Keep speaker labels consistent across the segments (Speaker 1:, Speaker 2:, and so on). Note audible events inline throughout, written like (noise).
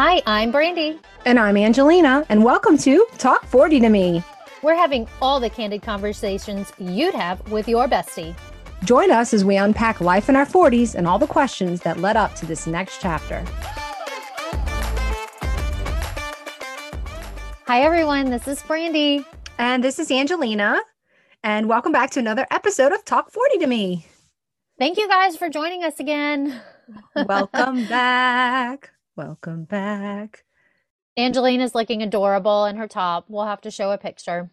Speaker 1: Hi, I'm Brandy.
Speaker 2: And I'm Angelina, and welcome to Talk 40 to Me.
Speaker 1: We're having all the candid conversations you'd have with your bestie.
Speaker 2: Join us as we unpack life in our 40s and all the questions that led up to this next chapter.
Speaker 1: Hi, everyone. This is Brandy.
Speaker 2: And this is Angelina. And welcome back to another episode of Talk 40 to Me.
Speaker 1: Thank you guys for joining us again. (laughs)
Speaker 2: welcome back. Welcome back.
Speaker 1: Angelina's looking adorable in her top. We'll have to show a picture.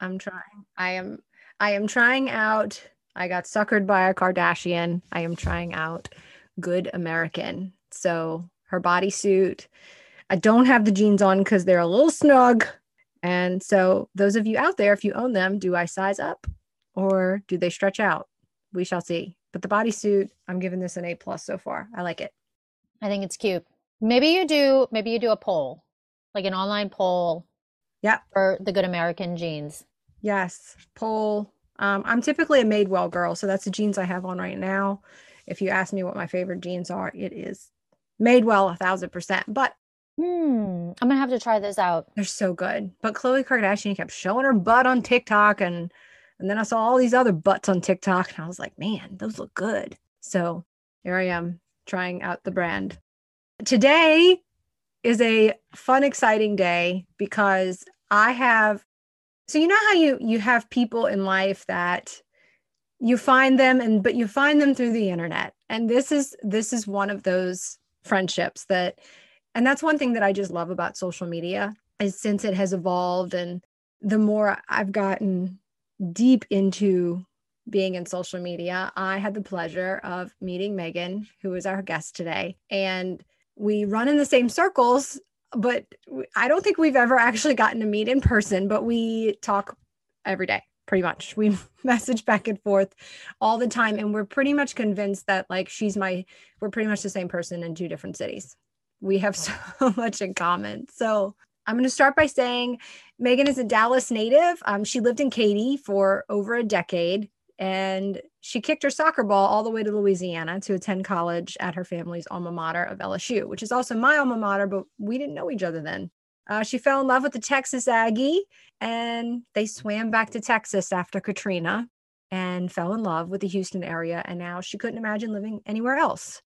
Speaker 2: I'm trying. I am I am trying out. I got suckered by a Kardashian. I am trying out good American. So her bodysuit. I don't have the jeans on because they're a little snug. And so those of you out there, if you own them, do I size up or do they stretch out? We shall see. But the bodysuit, I'm giving this an A plus so far. I like it.
Speaker 1: I think it's cute. Maybe you do maybe you do a poll, like an online poll.
Speaker 2: Yeah.
Speaker 1: For the good American jeans.
Speaker 2: Yes. Poll. Um, I'm typically a Madewell girl, so that's the jeans I have on right now. If you ask me what my favorite jeans are, it is Madewell a thousand percent. But
Speaker 1: hmm, I'm gonna have to try this out.
Speaker 2: They're so good. But Khloe Kardashian kept showing her butt on TikTok and and then I saw all these other butts on TikTok and I was like, man, those look good. So here I am trying out the brand. Today is a fun, exciting day because I have so you know how you you have people in life that you find them and but you find them through the internet. And this is this is one of those friendships that and that's one thing that I just love about social media is since it has evolved and the more I've gotten deep into being in social media, I had the pleasure of meeting Meagan, who is our guest today. And we run in the same circles, but I don't think we've ever actually gotten to meet in person, but we talk every day pretty much. We (laughs) message back and forth all the time. And we're pretty much convinced that, like, she's my, we're pretty much the same person in two different cities. We have (laughs) so much in common. So I'm going to start by saying Meagan is a Dallas native. Um, she lived in Katy for over a decade and she kicked her soccer ball all the way to Louisiana to attend college at her family's alma mater of LSU, which is also my alma mater, but we didn't know each other then. Uh, she fell in love with the Texas Aggie and they swam back to Texas after Katrina and fell in love with the Houston area. And now she couldn't imagine living anywhere else.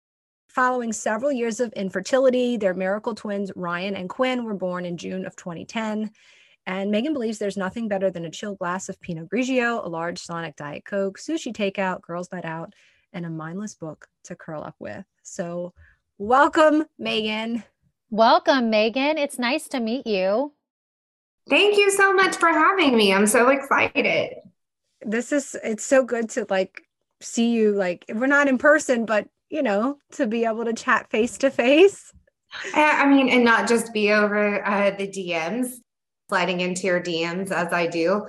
Speaker 2: Following several years of infertility, their miracle twins, Ryan and Quinn, were born in June of 2010. And Meagan believes there's nothing better than a chill glass of Pinot Grigio, a large Sonic Diet Coke, sushi takeout, girls' night out, and a mindless book to curl up with. So, welcome, Meagan.
Speaker 1: Welcome, Meagan. It's nice to meet you.
Speaker 3: Thank you so much for having me. I'm so excited.
Speaker 2: This is, it's so good to like see you. Like, we're not in person, but you know, to be able to chat face to face.
Speaker 3: I mean, and not just be over uh, the DMs, sliding into your DMs as I do.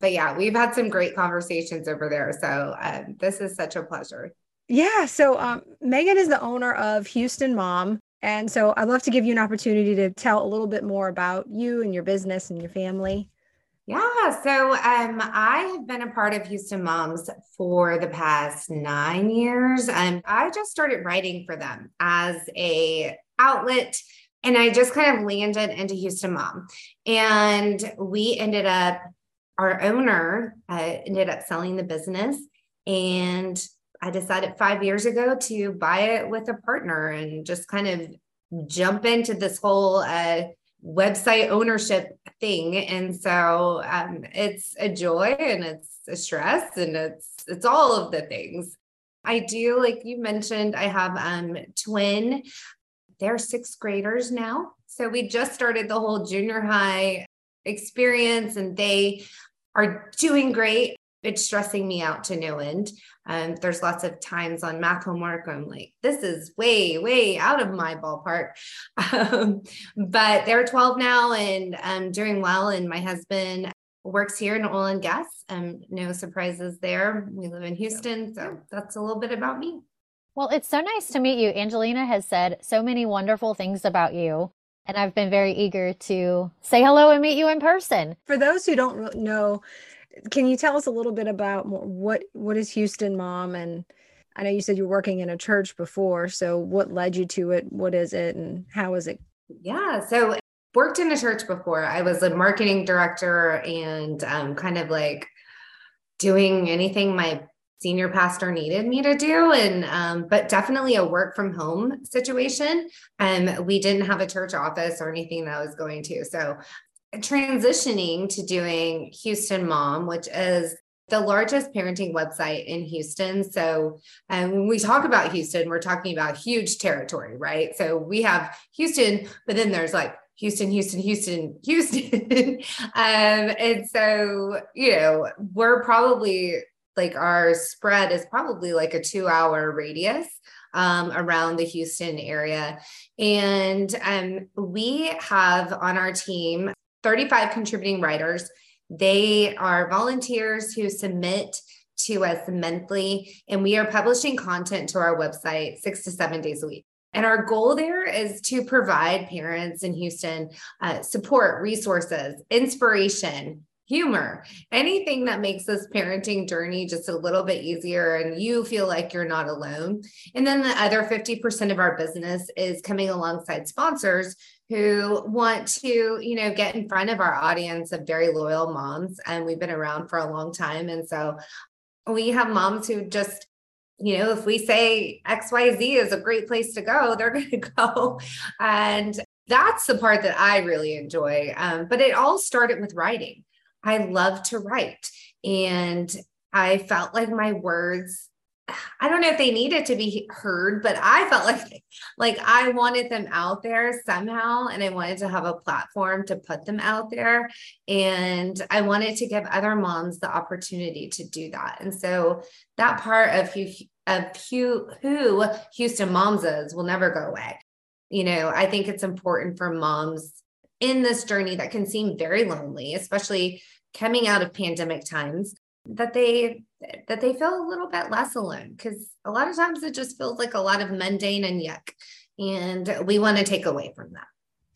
Speaker 3: But yeah, we've had some great conversations over there. So um, this is such a pleasure.
Speaker 2: Yeah. So um, Meagan is the owner of Houston Mom. And so I'd love to give you an opportunity to tell a little bit more about you and your business and your family.
Speaker 3: Yeah, so um, I have been a part of Houston Moms for the past nine years, and I just started writing for them as a outlet, and I just kind of landed into Houston Mom, and we ended up, our owner uh, ended up selling the business, and I decided five years ago to buy it with a partner and just kind of jump into this whole. Uh, website ownership thing. And so um, it's a joy and it's a stress and it's it's all of the things. I do like you mentioned i have um twin they're sixth graders now so we just started the whole junior high experience and they are doing great it's stressing me out to no end. Um, there's lots of times on math homework I'm like, this is way, way out of my ballpark. (laughs) Um, but they're 12 now and um, doing well. And my husband works here in oil and gas. Um, no surprises there. We live in Houston, so that's a little bit about me.
Speaker 1: Well, it's so nice to meet you. Angelina has said so many wonderful things about you. And I've been very eager to say hello and meet you in person.
Speaker 2: For those who don't know, can you tell us a little bit about what what is Houston Mom and I know you said you're working in a church before, so what led you to it? What is it, and how is it
Speaker 3: Yeah. So worked in a church before. I was a marketing director and um, kind of like doing anything my senior pastor needed me to do and um, but definitely a work from home situation and um, we didn't have a church office or anything that I was going to so transitioning to doing houston mom which is the largest parenting website in Houston. So, um, when we talk about Houston, we're talking about huge territory, right? So, we have Houston, but then there's like Houston, Houston, Houston, Houston. (laughs) um, and so, you know, we're probably like our spread is probably like a two hour radius um, around the Houston area. And um, we have on our team 35 contributing writers. They are volunteers who submit to us monthly, and we are publishing content to our website six to seven days a week. And our goal there is to provide parents in Houston uh, support, resources, inspiration, humor, anything that makes this parenting journey just a little bit easier and you feel like you're not alone. And then the other 50% of our business is coming alongside sponsors who want to, you know, get in front of our audience of very loyal moms and we've been around for a long time and so we have moms who just you know, if we say XYZ is a great place to go, they're going (laughs) to go. And that's the part that I really enjoy. Um, but it all started with writing. I love to write. And I felt like my words, I don't know if they needed to be heard, but I felt like like I wanted them out there somehow and I wanted to have a platform to put them out there and I wanted to give other moms the opportunity to do that. And so that part of who of who, who Houston Moms is will never go away. You know, I think it's important for moms in this journey that can seem very lonely, especially coming out of pandemic times that they that they feel a little bit less alone because a lot of times it just feels like a lot of mundane and yuck and we want to take away from that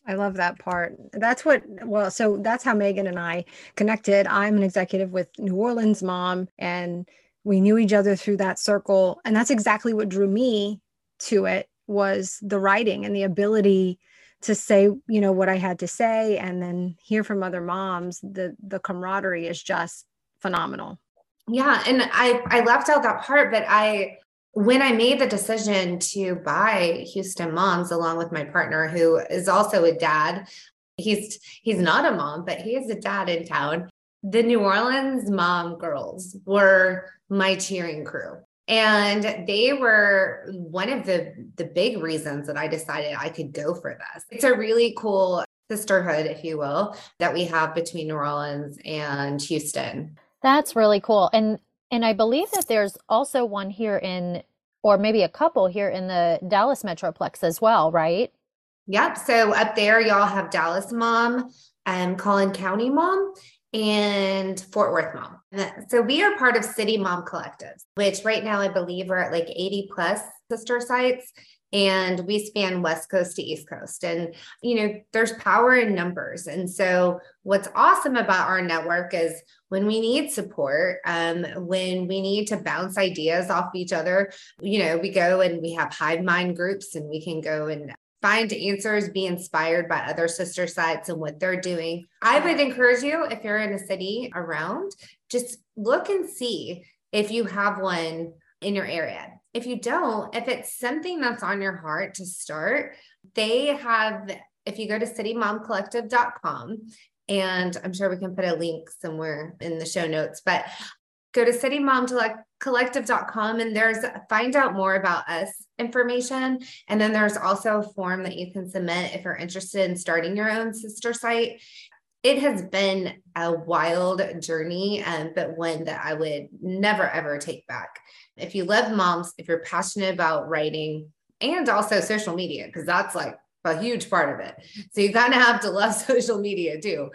Speaker 2: I love that part. That's what, well, so that's how Meagan and I connected. I'm an executive with New Orleans Mom, and we knew each other through that circle. And that's exactly what drew me to it was the writing and the ability to say you know what i had to say and then hear from other moms the the camaraderie is just phenomenal.
Speaker 3: Yeah and i i left out that part but i when i made the decision to buy houston moms along with my partner who is also a dad he's he's not a mom but he is a dad in town the new orleans mom girls were my cheering crew and they were one of the the big reasons that I decided I could go for this. It's a really cool sisterhood, if you will, that we have between New Orleans and Houston.
Speaker 1: That's really cool. And and I believe that there's also one here in or maybe a couple here in the Dallas Metroplex as well, right?
Speaker 3: Yep. So up there y'all have Dallas Mom and Collin County Mom and Fort Worth Mom. So we are part of City Mom Collectives, which right now I believe we're at like 80 plus sister sites. And we span West Coast to East Coast. And, you know, there's power in numbers. And so, what's awesome about our network is when we need support, um, when we need to bounce ideas off each other, you know, we go and we have hive mind groups and we can go and find answers, be inspired by other sister sites and what they're doing. I would encourage you, if you're in a city around, just look and see if you have one in your area. If you don't, if it's something that's on your heart to start, they have, if you go to citymomcollective.com, and I'm sure we can put a link somewhere in the show notes, but go to citymomcollective.com and there's find out more about us information. And then there's also a form that you can submit if you're interested in starting your own sister site. It has been a wild journey, um, but one that I would never ever take back. If you love moms, if you're passionate about writing and also social media, because that's like a huge part of it. So you kind of have to love (laughs) social media too.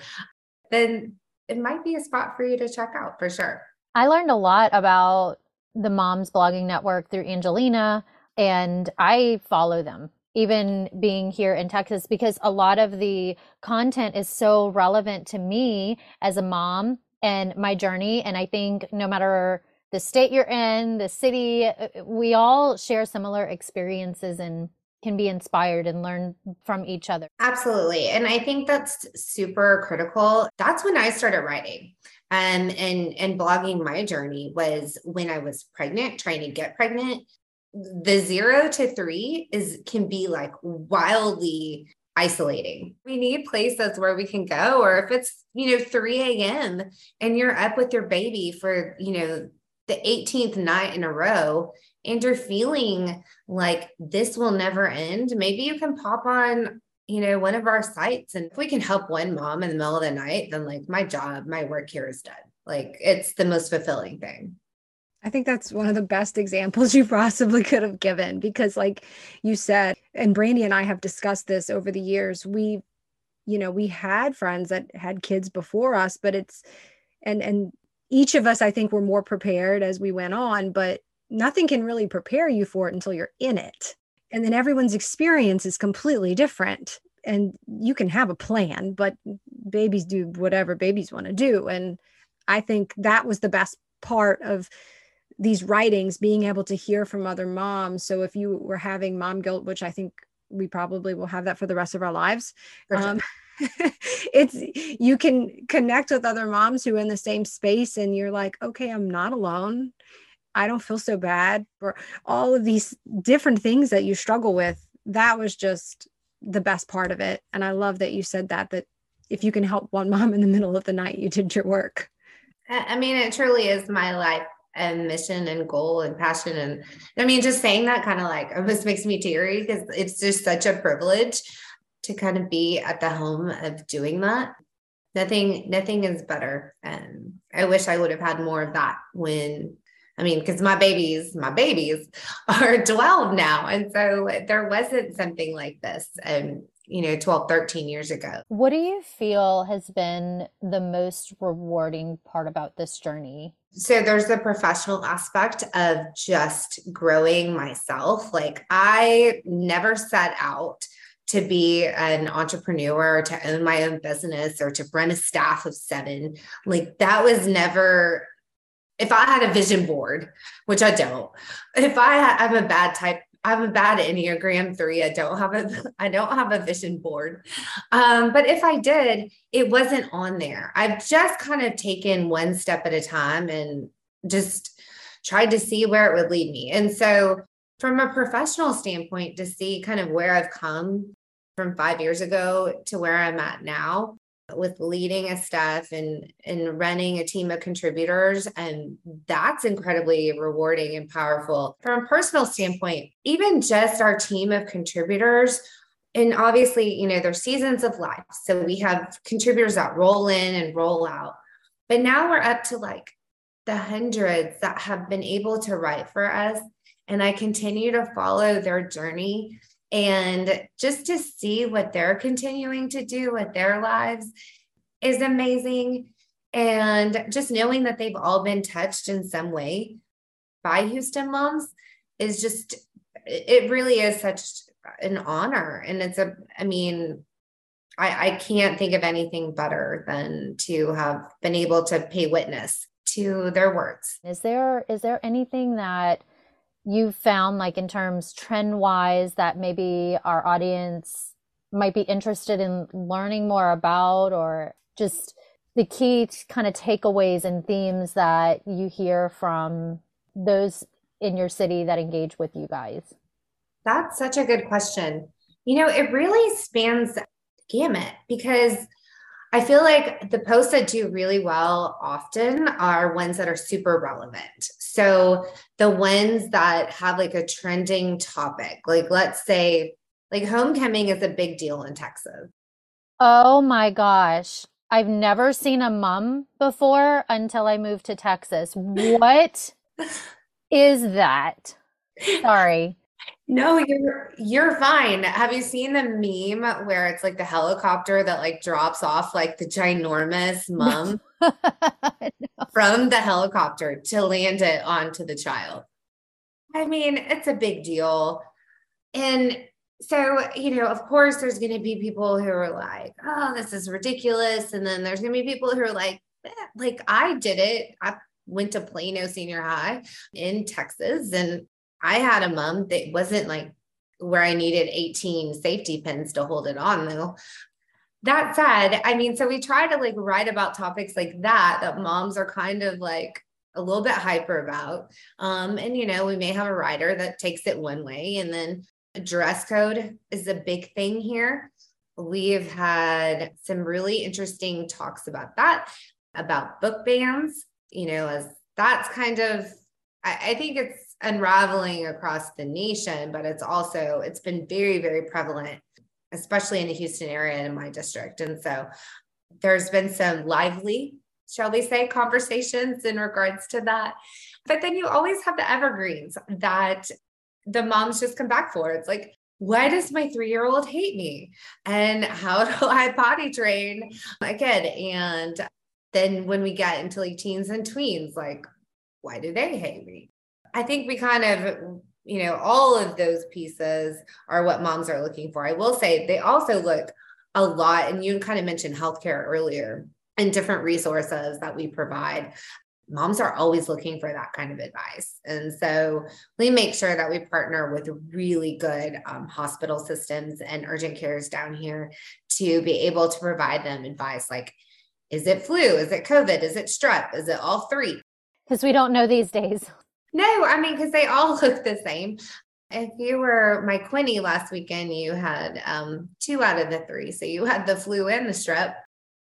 Speaker 3: Then it might be a spot for you to check out for sure.
Speaker 1: I learned a lot about the Moms Blogging Network through Angelina, and I follow them, even being here in Texas, because a lot of the content is so relevant to me as a mom and my journey. And I think no matter the state you're in, the city, uh, we all share similar experiences and can be inspired and learn from each other.
Speaker 3: Absolutely. And I think that's super critical. That's when I started writing. Um, and and blogging my journey was when I was pregnant, trying to get pregnant. The zero to three is can be like wildly isolating. We need places where we can go, or if it's, you know, 3 a.m. and you're up with your baby for, you know, the 18th night in a row and you're feeling like this will never end, maybe you can pop on, you know, one of our sites. And if we can help one mom in the middle of the night, then like my job, my work here is done. Like it's the most fulfilling thing.
Speaker 2: I think that's one of the best examples you possibly could have given because, like you said, and Brandy and I have discussed this over the years. We, you know, we had friends that had kids before us, but it's, and, and each of us, I think, were more prepared as we went on, but nothing can really prepare you for it until you're in it. And then everyone's experience is completely different. And you can have a plan, but babies do whatever babies want to do. And I think that was the best part of these writings being able to hear from other moms so if you were having mom guilt which i think we probably will have that for the rest of our lives um, (laughs) it's you can connect with other moms who are in the same space and you're like okay i'm not alone i don't feel so bad for all of these different things that you struggle with that was just the best part of it and i love that you said that that if you can help one (laughs) mom in the middle of the night you did your work
Speaker 3: I mean, it truly is my life and mission and goal and passion. And I mean, just saying that kind of like almost (laughs) makes me teary because it's just such a privilege to kind of be at the home of doing that. Nothing, nothing is better. And I wish I would have had more of that when I mean, because my babies, my babies (laughs) are 12 now. And so there wasn't something like this. And you know 12 13 years ago
Speaker 1: what do you feel has been the most rewarding part about this journey
Speaker 3: so there's the professional aspect of just growing myself like i never set out to be an entrepreneur to own my own business or to run a staff of seven like that was never if I had a vision board, which I don't, if I I'm a bad type I'm a bad Enneagram three. I don't have a I don't have a vision board. Um, but if I did, it wasn't on there. I've just kind of taken one step at a time and just tried to see where it would lead me. And so from a professional standpoint, to see kind of where I've come from five years ago to where I'm at now, with leading a staff and and running a team of contributors and that's incredibly rewarding and powerful. From a personal standpoint even just our team of contributors and obviously you know there's seasons of life. So we have contributors that roll in and roll out. But now we're up to like the hundreds that have been able to write for us and i continue to follow their journey and just to see what they're continuing to do with their lives is amazing. And just knowing that they've all been touched in some way by Houston moms is just, it really is such an honor. And it's a, I mean, I, I can't think of anything better than to have been able to pay witness to their words.
Speaker 1: Is there is there anything that you found like in terms trend wise that maybe our audience might be interested in learning more about or just the key kind of takeaways and themes that you hear from those in your city that engage with you guys?
Speaker 3: That's such a good question. You know, it really spans gamut because I feel like the posts that do really well often are ones that are super relevant. So the ones that have like a trending topic, like let's say, like homecoming is a big deal in Texas.
Speaker 1: Oh my gosh. I've never seen a mum before until I moved to Texas. What (laughs) is that? Sorry.
Speaker 3: No, you're you're fine. Have you seen the meme where it's like the helicopter that like drops off like the ginormous mum. (laughs) (laughs) from the helicopter to land it onto the child? I mean, it's a big deal. And so, you know, of course there's going to be people who are like, "Oh, this is ridiculous." And then there's going to be people who are like, eh, like I did it. I went to Plano Senior High in Texas and I had a mum that wasn't like where I needed 18 safety pins to hold it on though. That said, I mean, so we try to like write about topics like that, that moms are kind of like a little bit hyper about. Um, and you know, we may have a writer that takes it one way, and then dress code is a big thing here. We've had some really interesting talks about that, about book bans, you know, as that's kind of, I, I think it's unraveling across the nation, but it's also, it's been very, very prevalent, especially in the Houston area and in my district. And so there's been some lively, shall we say, conversations in regards to that. But then you always have the evergreens that the moms just come back for. It's like, why does my three year old hate me? And how (laughs) do I potty train my kid? And then when we get into like teens and tweens, like, why do they hate me? I think we kind of, you know, all of those pieces are what moms are looking for. I will say they also look a lot, and you kind of mentioned healthcare earlier and different resources that we provide moms are always looking for that kind of advice. And so we make sure that we partner with really good um, hospital systems and urgent cares down here to be able to provide them advice like, is it flu? Is it COVID? Is it strep? Is it all three?
Speaker 1: Because we don't know these days.
Speaker 3: No, I mean, because they all (laughs) look the same. If you were my Quinny last weekend, you had um, two out of the three. So you had the flu and the strep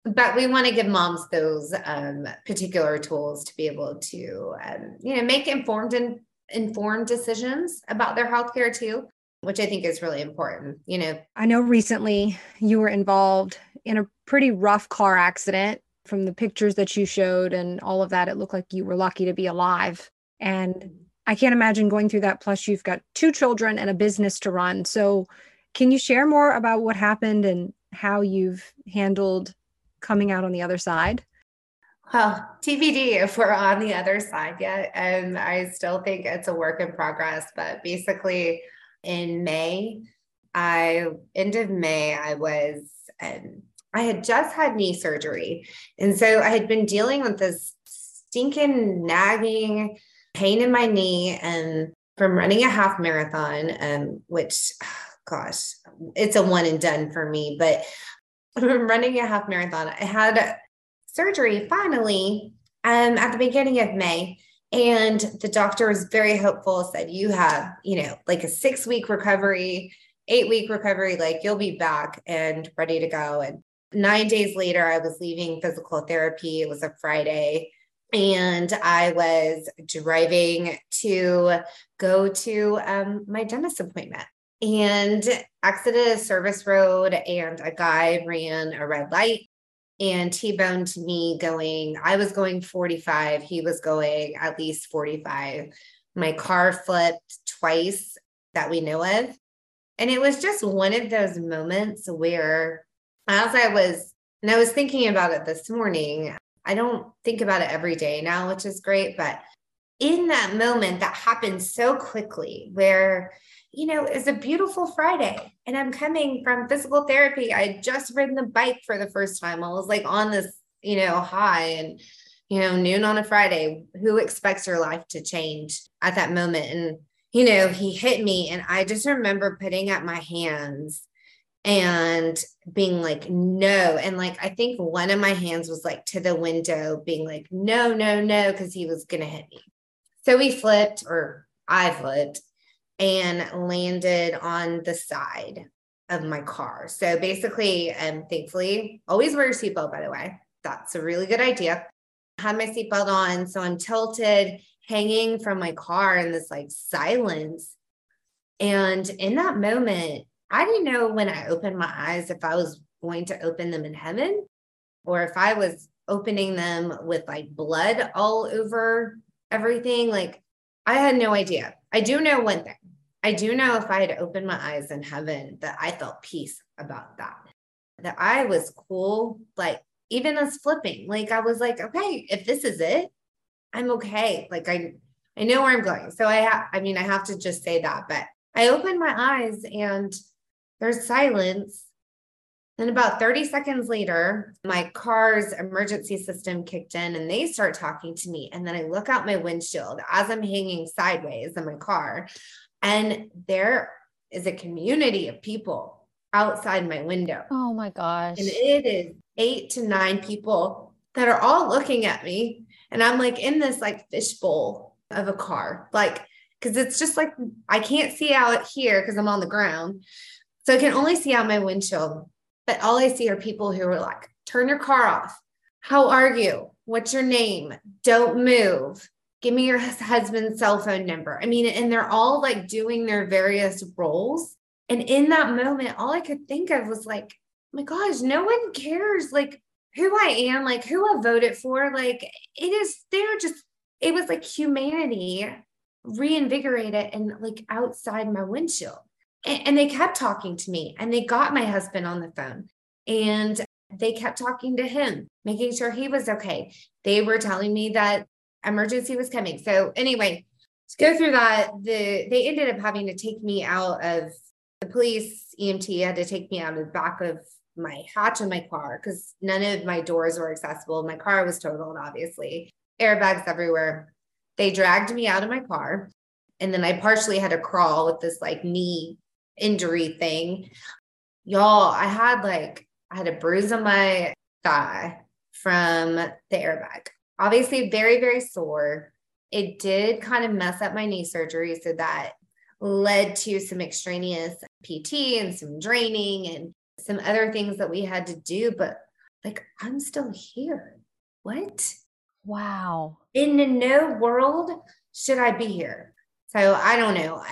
Speaker 3: but we want to give moms those um, particular tools to be able to um, you know make informed and informed decisions about their healthcare too which i think is really important you know
Speaker 2: i know recently you were involved in a pretty rough car accident from the pictures that you showed and all of that it looked like you were lucky to be alive and i can't imagine going through that plus you've got two children and a business to run so can you share more about what happened and how you've handled coming out on the other side?
Speaker 3: Well, TBD if we're on the other side yet. And I still think it's a work in progress. But basically, in May, I, end of May, I was, um, I had just had knee surgery. And so I had been dealing with this stinking, nagging pain in my knee and from running a half marathon, um, which, (sighs) gosh, it's a one and done for me. But (laughs) I'm running a half marathon. I had surgery finally um, at the beginning of May. And the doctor was very hopeful, said, You have, you know, like a six week recovery, eight week recovery, like you'll be back and ready to go. And nine days later, I was leaving physical therapy. It was a Friday. And I was driving to go to um, my dentist appointment and exited a service road and a guy ran a red light and T-boned me going, I was going 45, he was going at least 45. My car flipped twice that we know of. And it was just one of those moments where as I was, and I was thinking about it this morning, I don't think about it every day now, which is great, but in that moment that happened so quickly where you know, it's a beautiful Friday and I'm coming from physical therapy. I had just ridden the bike for the first time. I was like on this, you know, high and, you know, noon on a Friday. Who expects your life to change at that moment? And, you know, he hit me and I just remember putting up my hands and being like, no. And like, I think one of my hands was like to the window, being like, no, no, no, because he was to hit me. So we flipped, or I flipped, and landed on the side of my car. So basically, and thankfully, always wear your seatbelt, by the way. That's a really good idea. Had my seatbelt on. So I'm tilted, hanging from my car in this like silence. And in that moment, I didn't know when I opened my eyes if I was going to open them in heaven or if I was opening them with like blood all over everything. Like I had no idea. I do know one thing I do know if I had opened my eyes in heaven that I felt peace about that. That I was cool, like even as flipping, like I was like, okay, if this is it, I'm okay. Like I I know where I'm going. So I have I mean, I have to just say that. But I opened my eyes and there's silence. Then about 30 seconds later, my car's emergency system kicked in and they start talking to me. And then I look out my windshield as I'm hanging sideways in my car and there is a community of people outside my window.
Speaker 1: Oh my gosh.
Speaker 3: And it is eight to nine people that are all looking at me. And I'm like in this like fishbowl of a car, like, because it's just like I can't see out here because I'm on the ground. So I can only see out my windshield. But all I see are people who are like, turn your car off. How are you? What's your name? Don't move. Give me your husband's cell phone number. I mean, and they're all like doing their various roles. And in that moment, all I could think of was like, oh my gosh, no one cares like who I am, like who I voted for. Like it is, they're just, it was like humanity reinvigorated and like outside my windshield. And, they kept talking to me and they got my husband on the phone and they kept talking to him, making sure he was okay. They were telling me that emergency was coming. So anyway, to go through that, the they ended up having to take me out of the police EMT had to take me out of the back of my hatch of my car because none of my doors were accessible. My car was totaled, obviously, airbags everywhere. They dragged me out of my car. And then I partially had to crawl with this like knee injury thing. Y'all, I had like, I had a bruise on my thigh from the airbag. Obviously, very, very sore. It did kind of mess up my knee surgery. So that led to some extraneous PT and some draining and some other things that we had to do. But like, I'm still here. What?
Speaker 1: Wow.
Speaker 3: In no world should I be here. So I don't know.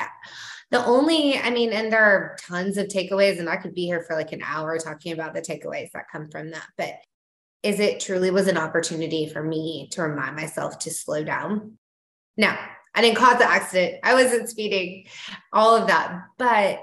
Speaker 3: The only, I mean, and there are tons of takeaways, and I could be here for like an hour talking about the takeaways that come from that. But is it truly was an opportunity for me to remind myself to slow down? Now, I didn't cause the accident. I wasn't speeding, all of that. But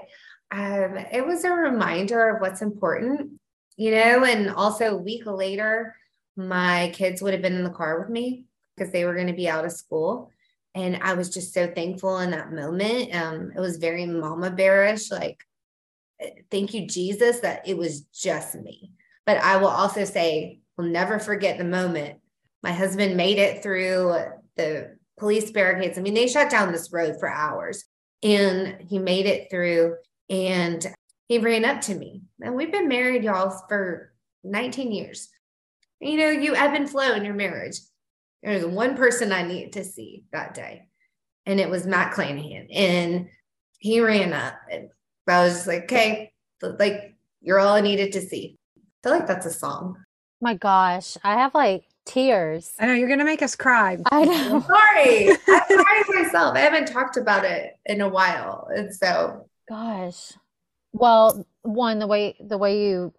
Speaker 3: um, it was a reminder of what's important, you know, and also a week later, my kids would have been in the car with me because they were going to be out of school. And I was just so thankful in that moment. Um, it was very mama bearish, like, thank you, Jesus, that it was just me. But I will also say, we'll never forget the moment my husband made it through the police barricades. I mean, they shut down this road for hours and he made it through and he ran up to me. And we've been married, y'all, for 19 years. You know, you ebb and flow in your marriage. There's one person I needed to see that day, and it was Matt Clanahan. And he ran up, and I was just like, okay, like you're all I needed to see. I feel like that's a song.
Speaker 1: My gosh, I have like tears.
Speaker 2: I know you're gonna make us cry.
Speaker 1: I know.
Speaker 3: Sorry, I'm sorry (laughs) myself. I haven't talked about it in a while, and so
Speaker 1: gosh. Well, one the way the way you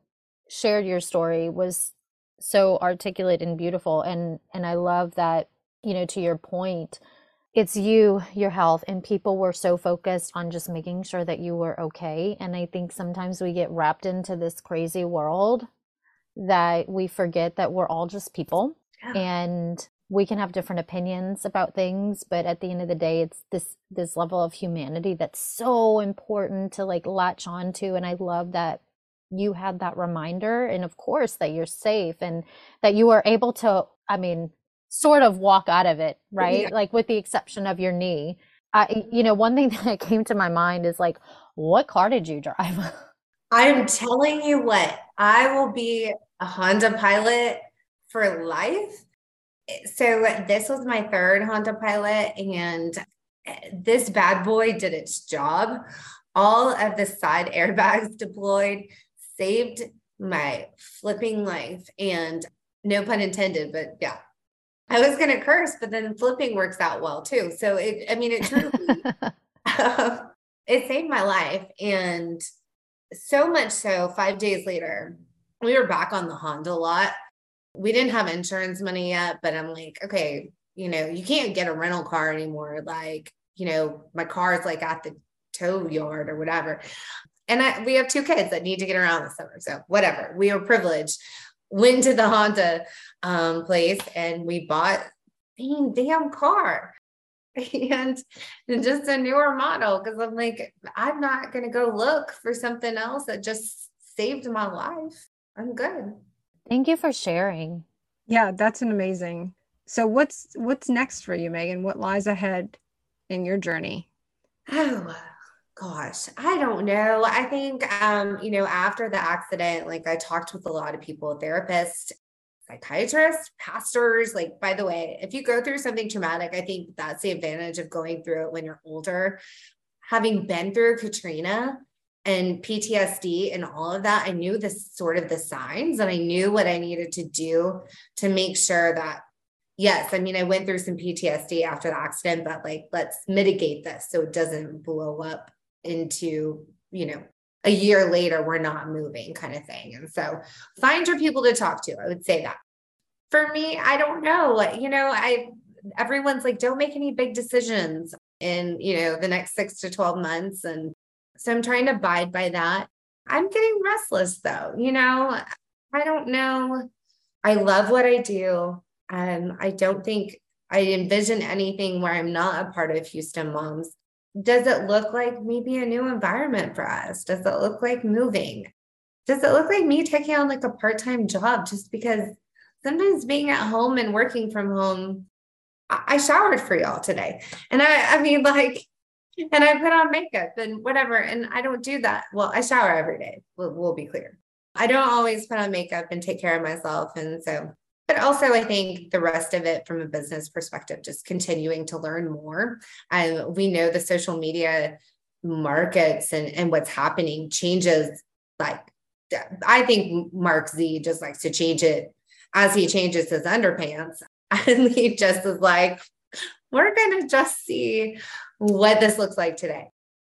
Speaker 1: shared your story was so articulate and beautiful, and and I love that you know to your point. It's you, your health, and people were so focused on just making sure that you were okay. And I think sometimes we get wrapped into this crazy world that we forget that we're all just people yeah. and we can have different opinions about things but at the end of the day it's this this level of humanity that's so important to like latch on to and i love that you had that reminder and of course that you're safe and that you are able to i mean sort of walk out of it (laughs) right yeah. like with the exception of your knee I, you know one thing (laughs) that came to my mind is like what car did you drive (laughs)
Speaker 3: i'm telling you what i will be a Honda Pilot for life. Eh, so this was my third Honda Pilot, and eh, this bad boy did its job. All of the side airbags deployed, saved my flipping life, and no pun intended, but yeah. I was going to curse, but then flipping works out well too. So it, I mean, it truly, um, it saved my life. And so much so, five days later, we were back on the Honda lot. We didn't have insurance money yet, but I'm like, okay, you know, you can't get a rental car anymore. Like, you know, my car is like at the tow yard or whatever. And I, we have two kids that need to get around this summer. So whatever, we were privileged. Went to the Honda um, place and we bought a damn car (laughs) and just a newer model because I'm like, I'm not going to go look for something else that just saved my life. I'm good.
Speaker 1: Thank you for sharing.
Speaker 2: Yeah, that's an amazing. So what's what's next for you, Meagan? What lies ahead in your journey?
Speaker 3: Oh, gosh, I don't know. I think, um, you know, after the accident, like I talked with a lot of people, therapists, psychiatrists, pastors. Like, by the way, if you go through something traumatic, I think that's the advantage of going through it when you're older. Having been through Katrina and PTSD and all of that, I knew the sort of the signs and I knew what I needed to do to make sure that yes, I mean, I went through some PTSD after the accident, but like, let's mitigate this so it doesn't blow up into, you know, a year later, we're not moving kind of thing. And so find your people to talk to. I would say that. For me, I don't know. You know, I, everyone's like, don't make any big decisions in, you know, the next six to 12 months. And so I'm trying to abide by that. I'm getting restless though. You know, I don't know. I love what I do. Um, I don't think I envision anything where I'm not a part of Houston Moms. Does it look like maybe a new environment for us? Does it look like moving? Does it look like me taking on like a part time job just because sometimes being at home and working from home? I showered for y'all today. And I, I mean, like, and I put on makeup and whatever. And I don't do that. Well, I shower every day. We'll, we'll be clear. I don't always put on makeup and take care of myself. And so but also I think the rest of it from a business perspective, just continuing to learn more. And we know the social media markets and, and what's happening changes like I think Mark Z just likes to change it as he changes his underpants. (laughs) And he just is like, we're going to just see what this looks like today.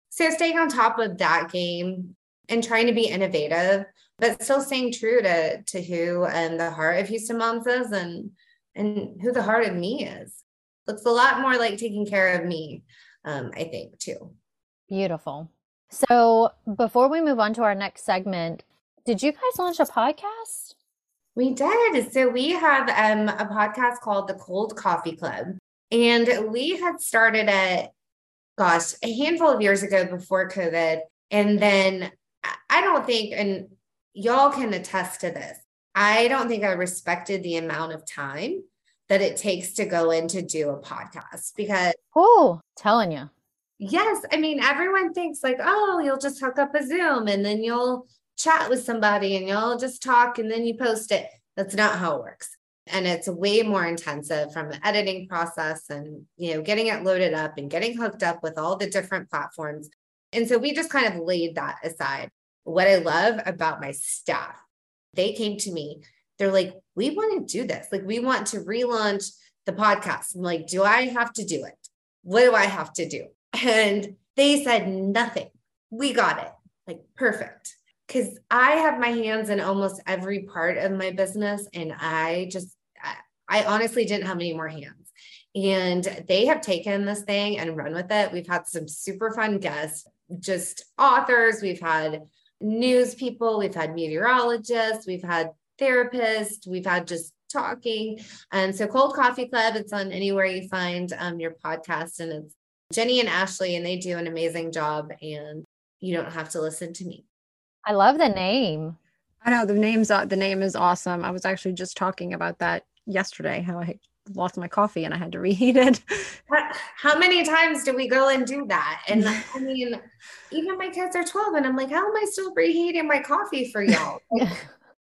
Speaker 3: So staying on top of that game and trying to be innovative but still staying true to to who and the heart of Houston Moms is and and who the heart of me is. Looks a lot more like taking care of me, um, I think too.
Speaker 1: Beautiful. So before we move on to our next segment, did you guys launch a podcast?
Speaker 3: We did. So we have um, a podcast called the Cold Coffee Club. And we had started it, gosh, a handful of years ago before COVID. And then I don't think, and y'all can attest to this. I don't think I respected the amount of time that it takes to go in to do a podcast because
Speaker 1: oh, telling you.
Speaker 3: Yes, I mean everyone thinks like, "Oh, you'll just hook up a Zoom and then you'll chat with somebody and you'll just talk and then you post it." That's not how it works. And it's way more intensive from the editing process and, you know, getting it loaded up and getting hooked up with all the different platforms. And so we just kind of laid that aside what I love about my staff, they came to me. They're like, we want to do this. Like, we want to relaunch the podcast. I'm like, do I have to do it? What do I have to do? And they said, nothing. We got it. Like, perfect. Because I have my hands in almost every part of my business. And I just, I honestly didn't have any more hands. And they have taken this thing and run with it. We've had some super fun guests, just authors. We've had news people, we've had meteorologists, we've had therapists, we've had just talking. And so Cold Coffee Club, it's on anywhere you find um, your podcast. And it's Jenny and Ashley, and they do an amazing job. And you don't have to listen to me.
Speaker 1: I love the name.
Speaker 2: I know the name's uh, the name is awesome. I was actually just talking about that yesterday. How I lost my coffee and I had to (laughs) reheat it.
Speaker 3: How many times do we go and do that? And (laughs) I mean, even my kids are 12 and I'm like, how am I still reheating my coffee for y'all? (laughs)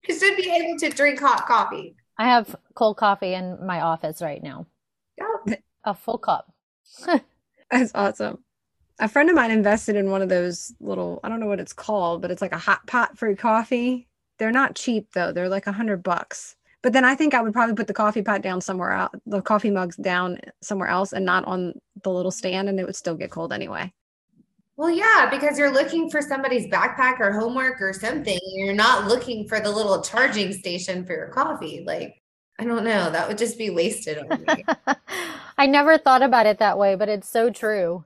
Speaker 3: Like, I should be able to drink hot coffee.
Speaker 1: I have cold coffee in my office right now.
Speaker 3: Yep.
Speaker 1: A full cup.
Speaker 2: That's awesome. A friend of mine invested in one of those little, I don't know what it's called, but it's like a hot pot for coffee. They're not cheap though. They're like a hundred bucks. But then I think I would probably put the coffee pot down somewhere out, the coffee mugs down somewhere else and not on the little stand, and it would still get cold anyway.
Speaker 3: Well, yeah, because you're looking for somebody's backpack or homework or something. You're not looking for the little charging station for your coffee. Like, I don't know. That would just be wasted on me. (laughs)
Speaker 1: I never thought about it that way, but it's so true.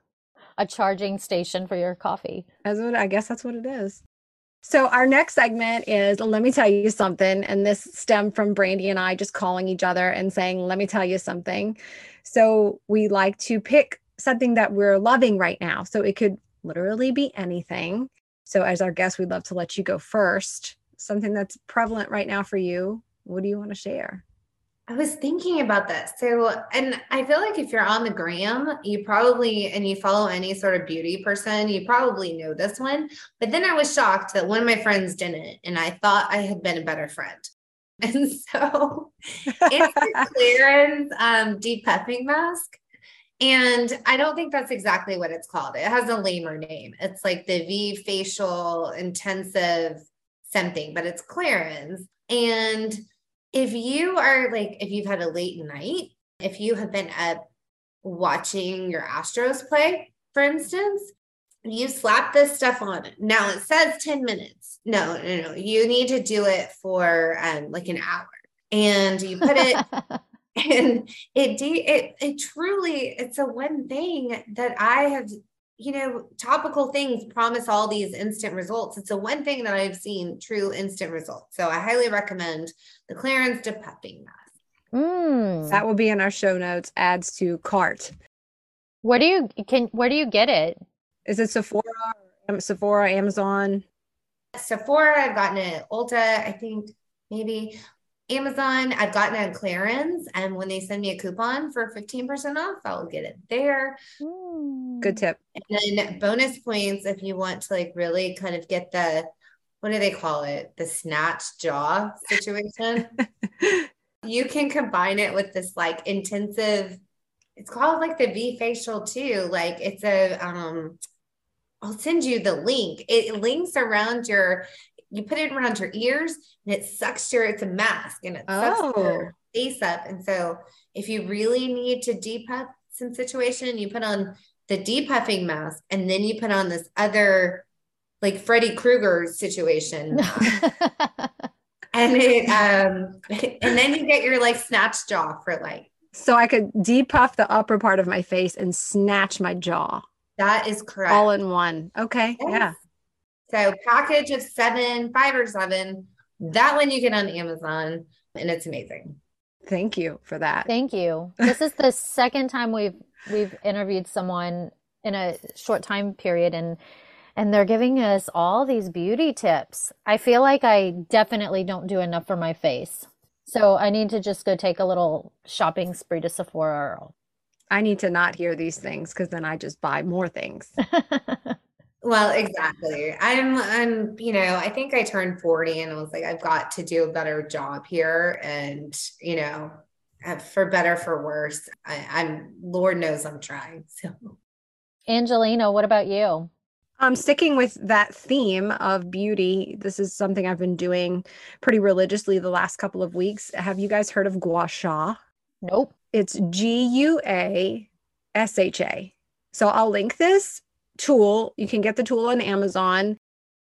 Speaker 1: A charging station for your coffee.
Speaker 2: That's what I guess that's what it is. So our next segment is let me tell you something. And this stemmed from Brandy and I just calling each other and saying, let me tell you something. So we like to pick something that we're loving right now. So it could literally be anything. So as our guest, we'd love to let you go first. Something that's prevalent right now for you. What do you want to share?
Speaker 3: I was thinking about this. So, and I feel like if you're on the gram, you probably, and you follow any sort of beauty person, you probably know this one. But then I was shocked that one of my friends didn't. And I thought I had been a better friend. (laughs) And so it's (laughs) the Clarins um, depuffing mask. And I don't think that's exactly what it's called. It has a lamer name. It's like the V facial intensive something, but it's Clarins. And if you are like, if you've had a late night, if you have been up watching your Astros play, for instance, you slap this stuff on. Now it says 10 minutes. No, no, no. You need to do it for um, like an hour. And you put it (laughs) (laughs) and it de- it it truly it's a one thing that I have you know topical things promise all these instant results. It's the one thing that I've seen true instant results. So I highly recommend the Clarins depuffing mask.
Speaker 1: Mm.
Speaker 2: That will be in our show notes. Adds to cart.
Speaker 1: Where do you can where do you get it?
Speaker 2: Is it Sephora? Sephora, Amazon.
Speaker 3: Sephora, I've gotten it Ulta, I think maybe Amazon, I've gotten it at Clarins. And when they send me a coupon for 15% off, I'll get it there.
Speaker 2: Good tip.
Speaker 3: And then bonus points if you want to like really kind of get the what do they call it? The snatch jaw situation. (laughs) you can combine it with this like intensive, it's called like the V facial too. Like it's a um I'll send you the link. It links around your, you put it around your ears and it sucks your, it's a mask and it sucks
Speaker 2: Oh.
Speaker 3: your face up. And so if you really need to depuff some situation, you put on the depuffing mask and then you put on this other like Freddy Krueger situation. (laughs) and it um (laughs) and then you get your like snatch jaw for like
Speaker 2: So I could depuff the upper part of my face and snatch my jaw
Speaker 3: that is correct.
Speaker 2: all in one. Okay.
Speaker 3: Yes.
Speaker 2: Yeah.
Speaker 3: So package of seven, five or seven. That one you get on Amazon and it's amazing.
Speaker 2: Thank you for that.
Speaker 1: Thank you. This is the (laughs) second time we've we've interviewed someone in a short time period and and they're giving us all these beauty tips. I feel like I definitely don't do enough for my face. So I need to just go take a little shopping spree to Sephora.
Speaker 2: I need to not hear these things because then I just buy more things. (laughs)
Speaker 3: Well, exactly. I'm I'm, you know, I think I turned 40 and I was like, I've got to do a better job here. And, you know, uh, for better for worse. I, I'm Lord knows I'm trying. So
Speaker 1: Angelina, what about you?
Speaker 2: I'm um, sticking with that theme of beauty, this is something I've been doing pretty religiously the last couple of weeks. Have you guys heard of gua sha?
Speaker 1: Nope.
Speaker 2: It's G U A S H A. So I'll link this tool. You can get the tool on Amazon.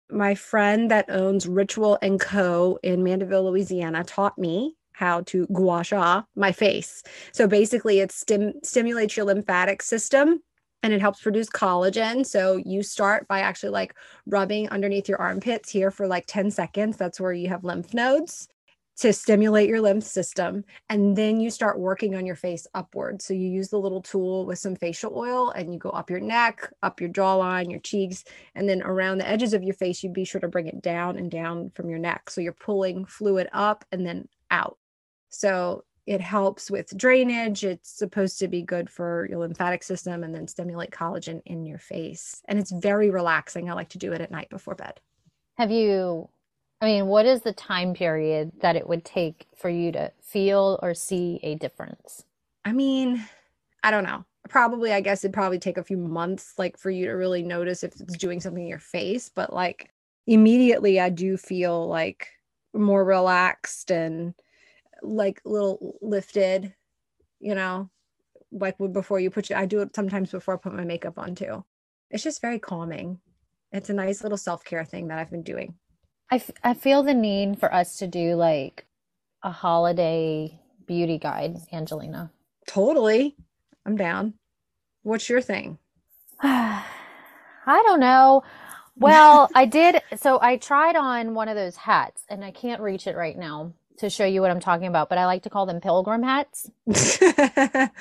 Speaker 2: My friend that owns Ritual and Co. in Mandeville, Louisiana, taught me how to gua sha my face. So basically, it stim- stimulates your lymphatic system and it helps produce collagen. So you start by actually like rubbing underneath your armpits here for like 10 seconds. That's where you have lymph nodes to stimulate your lymph system. And then you start working on your face upward. So you use the little tool with some facial oil and you go up your neck, up your jawline, your cheeks, and then around the edges of your face, You'd be sure to bring it down and down from your neck. So you're pulling fluid up and then out. So it helps with drainage. It's supposed to be good for your lymphatic system and then stimulate collagen in your face. And it's very relaxing. I like to do it at night before bed.
Speaker 1: Have you, I mean, what is the time period that it would take for you to feel or see a difference?
Speaker 2: I mean, I don't know. Probably, I guess it'd probably take a few months, like for you to really notice if it's doing something in your face. But like immediately, I do feel like more relaxed and like a little lifted, you know, like before you put your, I do it sometimes before I put my makeup on too. It's just very calming. It's a nice little self care thing that I've been doing.
Speaker 1: I, f- I feel the need for us to do like a holiday beauty guide, Angelina.
Speaker 2: Totally. I'm down. What's your thing? (sighs)
Speaker 1: I don't know. Well, I did. (laughs) So I tried on one of those hats and I can't reach it right now to show you what I'm talking about, but I like to call them pilgrim hats. (laughs)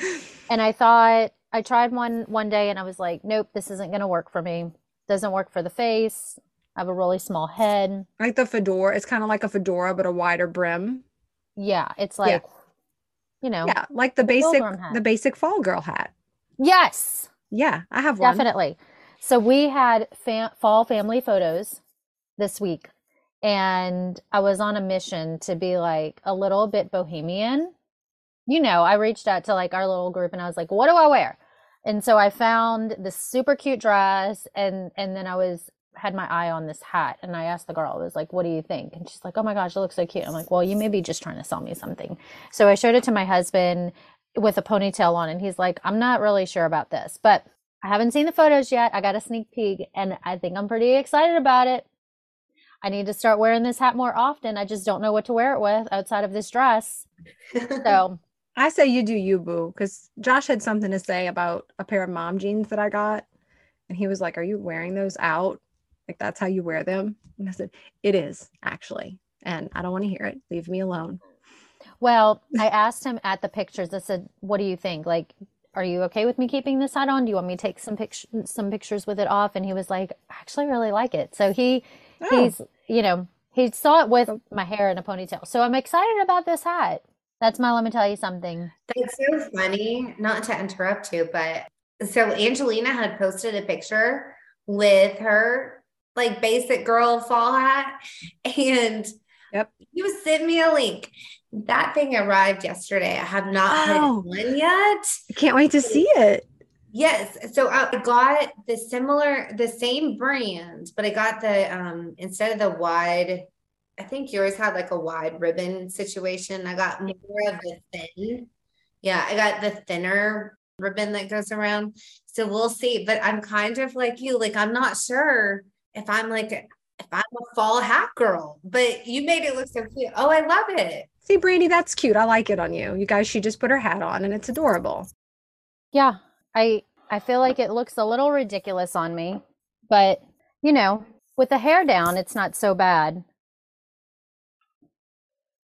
Speaker 1: And I thought I tried one one day and I was like, nope, this isn't going to work for me. Doesn't work for the face. I have a really small head.
Speaker 2: like the fedora. It's kind of like a fedora, but a wider brim.
Speaker 1: Yeah, it's
Speaker 2: Yeah.
Speaker 1: like you know.
Speaker 2: Yeah, like the
Speaker 1: The
Speaker 2: basic the basic fall girl hat.
Speaker 1: Yes,
Speaker 2: Yeah, I have one.
Speaker 1: definitely. So we had fa- fall family photos this week, and I was on a mission to be like a little bit bohemian. You know, I reached out to like our little group and I was like, "What do I wear?" And so I found this super cute dress, and and then I was had my eye on this hat, and I asked the girl, I was like, "What do you think?" And she's like, "Oh my gosh, it looks so cute." I'm like, "Well, you may be just trying to sell me something." So I showed it to my husband with a ponytail on, and he's like, "I'm not really sure about this, but." I haven't seen the photos yet. I got a sneak peek and I think I'm pretty excited about it. I need to start wearing this hat more often. I just don't know what to wear it with outside of this dress. So, (laughs)
Speaker 2: I say you do you, boo, because Josh had something to say about a pair of mom jeans that I got. And he was like, Are you wearing those out? Like, that's how you wear them? And I said, It is, actually. And I don't want to hear it. Leave me alone.
Speaker 1: well, I asked him at the pictures. I said, "What do you think? Like, are you okay with me keeping this hat on? Do you want me to take some pictures some pictures with it off?" And he was like, "I actually really like it." So he
Speaker 2: Oh,
Speaker 1: he's, you know, he saw it with oh. my hair in a ponytail. So I'm excited about this hat. That's my let me tell you something.
Speaker 3: That's so funny, not to interrupt you, but so Angelina had posted a picture with her like basic girl fall hat, and
Speaker 2: Yep.
Speaker 3: you sent me a link. That thing arrived yesterday. I have not
Speaker 2: Oh.
Speaker 3: put it on yet.
Speaker 2: Can't wait to see it.
Speaker 3: Yes. So I got the similar, the same brand, but I got the um instead of the wide, I think yours had like a wide ribbon situation. I got more of the thin. Yeah, I got the thinner ribbon that goes around. So we'll see. But I'm kind of like you, like I'm not sure if I'm like if I'm a fall hat girl, but you made it look so cute. Oh, I love it.
Speaker 2: See, Brandy, that's cute. I like it on you. You guys, she just put her hat on and it's adorable.
Speaker 1: Yeah, I I feel like it looks a little ridiculous on me, but you know, with the hair down, it's not so bad.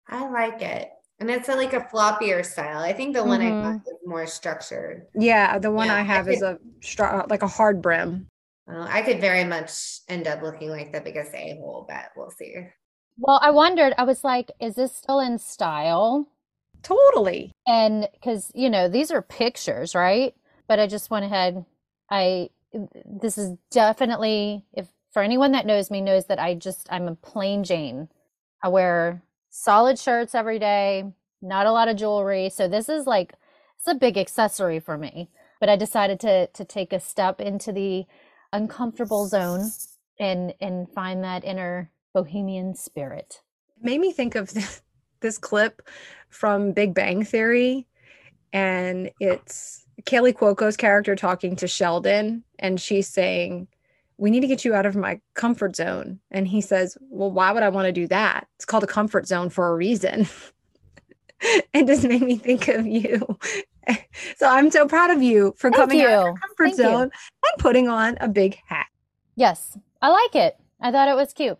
Speaker 3: I like it. And it's a, like a floppier style. I think the one I mm-hmm. got is more structured.
Speaker 2: Yeah, the one
Speaker 3: Yeah,
Speaker 2: I
Speaker 3: I
Speaker 2: have is a stra- like a hard brim.
Speaker 3: Well, I could very much end up looking like the biggest a hole, but we'll see.
Speaker 1: Well, I wondered, I was like, is this still in style?
Speaker 2: Totally.
Speaker 1: And because, you know, these are pictures, right? But I just went ahead. I, this is definitely, if for anyone that knows me, knows that I just, I'm a plain Jane. I wear solid shirts every day, not a lot of jewelry. So this is like, it's a big accessory for me. But I decided to, to take a step into the uncomfortable zone and, and find that inner bohemian spirit.
Speaker 2: made me think of (laughs) this, this clip from Big Bang Theory, and it's Kaley Cuoco's character talking to Sheldon, and she's saying, "We need to get you out of my comfort zone." And he says, "Well, why would I want to do that? It's called a comfort zone for a reason." (laughs) it just made me think of you. (laughs) so I'm so proud of you for
Speaker 1: Thank
Speaker 2: coming out of your
Speaker 1: you.
Speaker 2: comfort
Speaker 1: Thank you.
Speaker 2: Zone and putting on a big hat.
Speaker 1: Yes, I like it. I thought it was cute.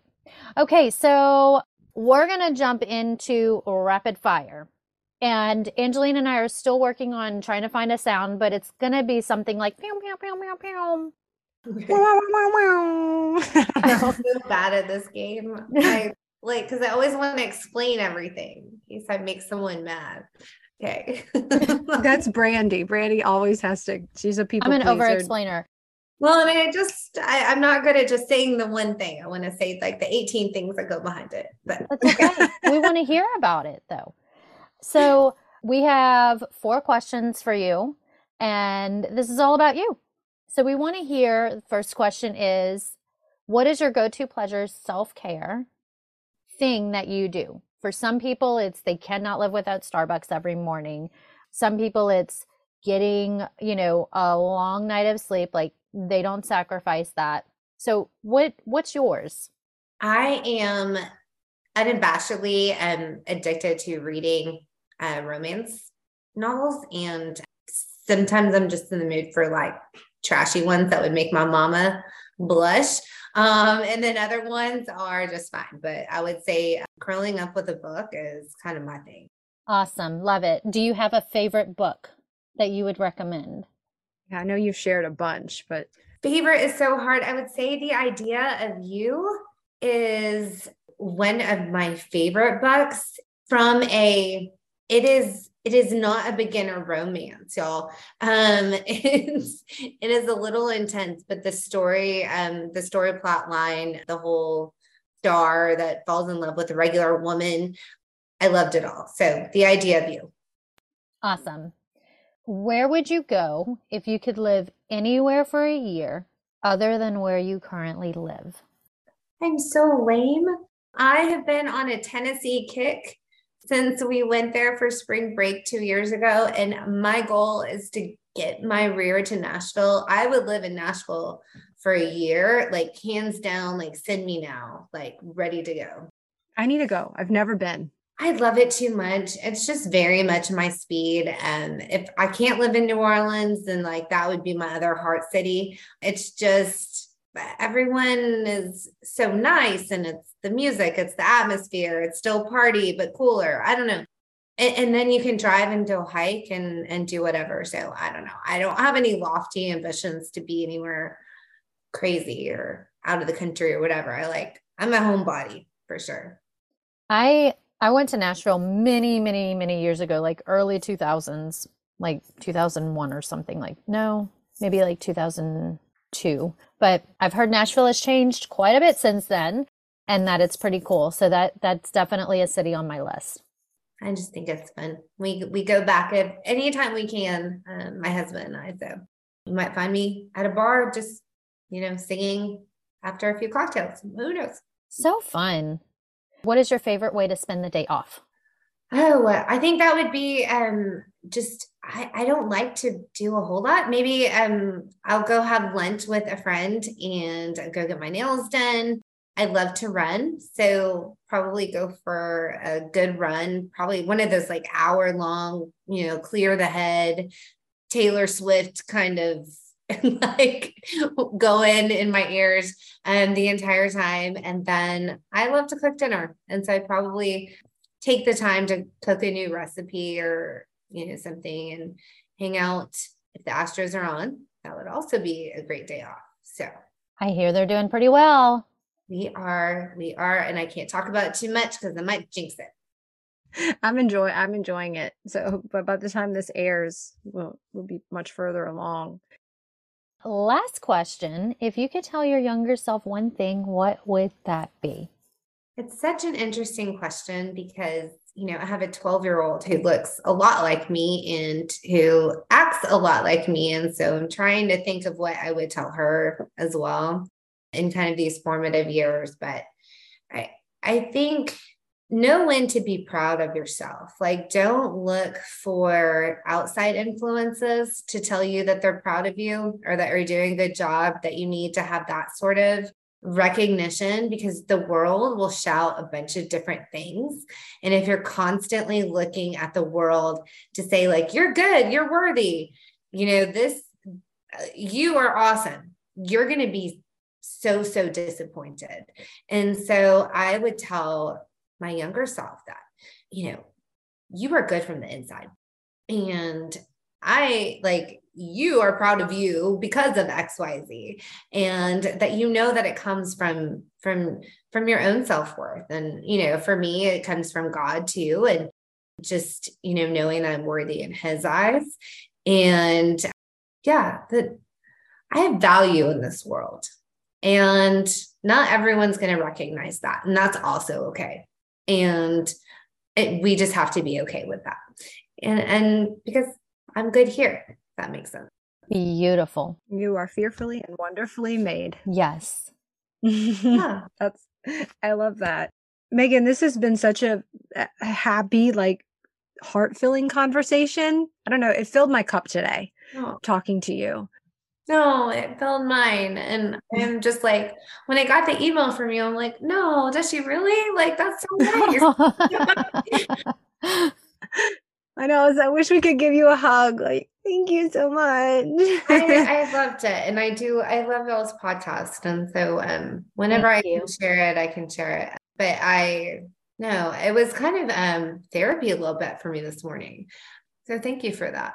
Speaker 1: Okay, so we're going to jump into rapid fire. And Angelina and I are still working on trying to find a sound, but it's going to be something like pew, pew, pew, pew, pew.
Speaker 3: I'm so (laughs) bad at this game. I like because I always want to explain everything in case I make someone mad. Okay.
Speaker 2: That's (laughs) Brandy. Brandy always has to. She's a people
Speaker 1: I'm an over explainer.
Speaker 3: Well, I mean, I just I, I'm not good at just saying the one thing. I want to say like the 18 things that go behind it. But
Speaker 1: That's okay. we want to hear about it though. So we have four questions for you, and this is all about you. So we want to hear the first question is what is your go-to pleasure self-care thing that you do? For some people, it's they cannot live without Starbucks every morning. Some people, it's getting, you know, a long night of sleep. Like they don't sacrifice that. So what what's yours?
Speaker 3: I am unabashedly um, addicted to reading uh, romance novels, and sometimes I'm just in the mood for like trashy ones that would make my mama blush. Um, and then other ones are just fine. But I would say curling up with a book is kind of my thing.
Speaker 1: Awesome. Love it. Do you have a favorite book that you would recommend?
Speaker 2: Yeah, I know you've shared a bunch, but
Speaker 3: Favorite is so hard. I would say the idea of you is one of my favorite books from a it is it is not a beginner romance y'all. Um (laughs) it's it is a little intense but the story um the story plot line the whole star that falls in love with a regular woman i loved it all. So the idea of you.
Speaker 1: Awesome where would you go if you could live anywhere for a year other than where you currently live
Speaker 3: i'm so lame i have been on a tennessee kick since we went there for spring break two years ago. And my goal is to get my rear to Nashville. I would live in Nashville for a year, like hands down, like send me now, like ready to go.
Speaker 2: I need to go. I've never been.
Speaker 3: I love it too much. It's just very much my speed. And if I can't live in New Orleans, then like that would be my other heart city. It's just everyone is so nice and it's the music, it's the atmosphere, it's still party, but cooler. I don't know. And, and, then you can drive and go hike and and do whatever. So I don't know. I don't have any lofty ambitions to be anywhere crazy or out of the country or whatever. I like I'm a homebody for sure.
Speaker 1: I I went to Nashville many, many, many years ago, like early 2000s, like 2001 or something like no, maybe like 2002. But I've heard Nashville has changed quite a bit since then and that it's pretty cool. So that that's definitely a city on my list.
Speaker 3: I just think it's fun. We we go back at anytime we can, um, my husband and I. So you might find me at a bar just, you know, singing after a few cocktails. Who knows?
Speaker 1: So fun. What is your favorite way to spend the day off?
Speaker 3: Oh, I think that would be um, just I, I don't like to do a whole lot. Maybe um, I'll go have lunch with a friend and go get my nails done. I love to run. So probably go for a good run, probably one of those like hour long, you know, clear the head, Taylor Swift kind of (laughs) like going in my ears and um, the entire time. And then I love to cook dinner. And so I probably take the time to cook a new recipe or you know something and hang out if the astros are on. That would also be a great day off. So
Speaker 1: i hear they're doing pretty well.
Speaker 3: We are we are. And i can't talk about it too much because i might jinx it.
Speaker 2: I'm enjoying i'm enjoying it. So but by the time this airs we'll we'll be much further along
Speaker 1: last question if you could tell your younger self one thing what would that be
Speaker 3: it's such an interesting question because, you know, I have a 12 year old who looks a lot like me and who acts a lot like me. And so I'm trying to think of what I would tell her as well in kind of these formative years. But I, I think know when to be proud of yourself. Like, don't look for outside influences to tell you that they're proud of you or that you're doing a good job, that you need to have that sort of recognition because the world will shout a bunch of different things. And if you're constantly looking at the world to say, like, you're good, you're worthy, you know, this, you are awesome, you're going to be so, so disappointed. And so I would tell my younger self that, you know, you are good from the inside. And I like you are proud of you because of xyz and that you know that it comes from from from your own self-worth. And you know for me it comes from god too and just you know knowing i'm worthy in his eyes. And yeah that i have value in this world and not everyone's going to recognize that and that's also okay and it, we just have to be okay with that and and because i'm good here that makes sense.
Speaker 1: Beautiful.
Speaker 2: You are fearfully and wonderfully made.
Speaker 1: Yes. (laughs)
Speaker 2: yeah. That's I love that. Meagan, this has been such a, a happy, like heart filling conversation. I don't know, it filled my cup today oh. talking to you.
Speaker 3: No, it filled mine. And I'm just like, when I got the email from you, I'm like, no, does she really? Like, that's so (laughs)
Speaker 2: nice. (laughs) I know. I wish we could give you a hug. Like, thank you so much.
Speaker 3: I, (laughs) I, loved it, and I do. I love y'all's podcast, and so um, whenever thank I you. can share it, I can share it. But I no, it was kind of um therapy a little bit for me this morning. So thank you for that.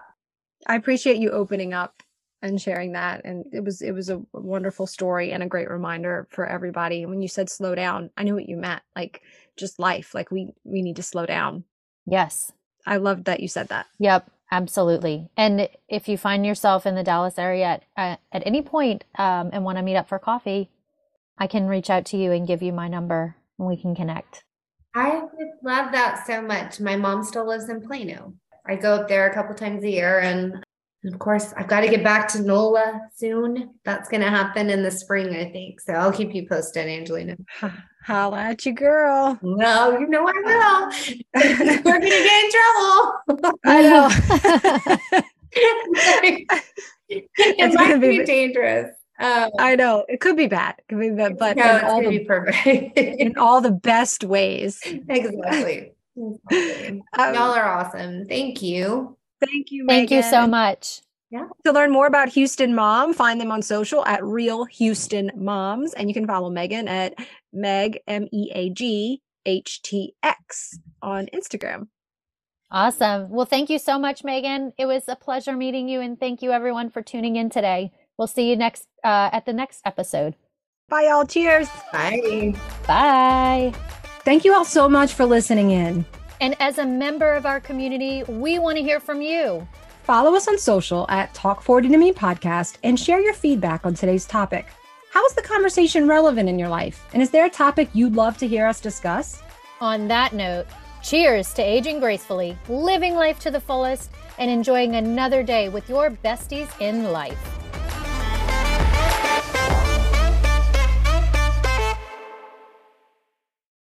Speaker 2: I appreciate you opening up and sharing that and it was it was a wonderful story and a great reminder for everybody and when you said slow down i knew what you meant like just life like we we need to slow down
Speaker 1: yes
Speaker 2: I love that you said that.
Speaker 1: Yep, absolutely. And if you find yourself in the Dallas area at, at any point um, and want to meet up for coffee, I can reach out to you and give you my number and we can connect.
Speaker 3: I would love that so much. My mom still lives in Plano. I go up there a couple times a year and of course, I've got to get back to NOLA soon. That's going to happen in the spring, I think. So I'll keep you posted, Angelina.
Speaker 2: Holla at you, girl.
Speaker 3: No, you know I will. (laughs) We're going to get in trouble.
Speaker 2: I know. (laughs) (laughs)
Speaker 3: it might
Speaker 2: be-
Speaker 3: be dangerous. Um,
Speaker 2: I know. It could be bad. It could be bad, but
Speaker 3: no,
Speaker 2: in all the
Speaker 3: be perfect.
Speaker 2: in all the best ways.
Speaker 3: exactly. Exactly.
Speaker 2: Um,
Speaker 3: Y'all are awesome. Thank you.
Speaker 2: Thank you.
Speaker 1: Thank you so much. Yeah.
Speaker 2: To learn more about Houston Mom, find them on social at Real Houston Moms, and you can follow Meagan at Meg M E A G H T X on Instagram.
Speaker 1: Awesome. Well, thank you so much, Meagan. It was a pleasure meeting you, and thank you everyone for tuning in today. We'll see you next uh, at the next episode.
Speaker 2: Bye, y'all. Cheers.
Speaker 3: Bye.
Speaker 1: Bye.
Speaker 2: Thank you all so much for listening in.
Speaker 1: And as a member of our community, we want to hear from you.
Speaker 2: Follow us on social at Talk 40 to Me podcast and share your feedback on today's topic. How is the conversation relevant in your life? And is there a topic you'd love to hear us discuss?
Speaker 1: On that note, cheers to aging gracefully, living life to the fullest, and enjoying another day with your besties in life.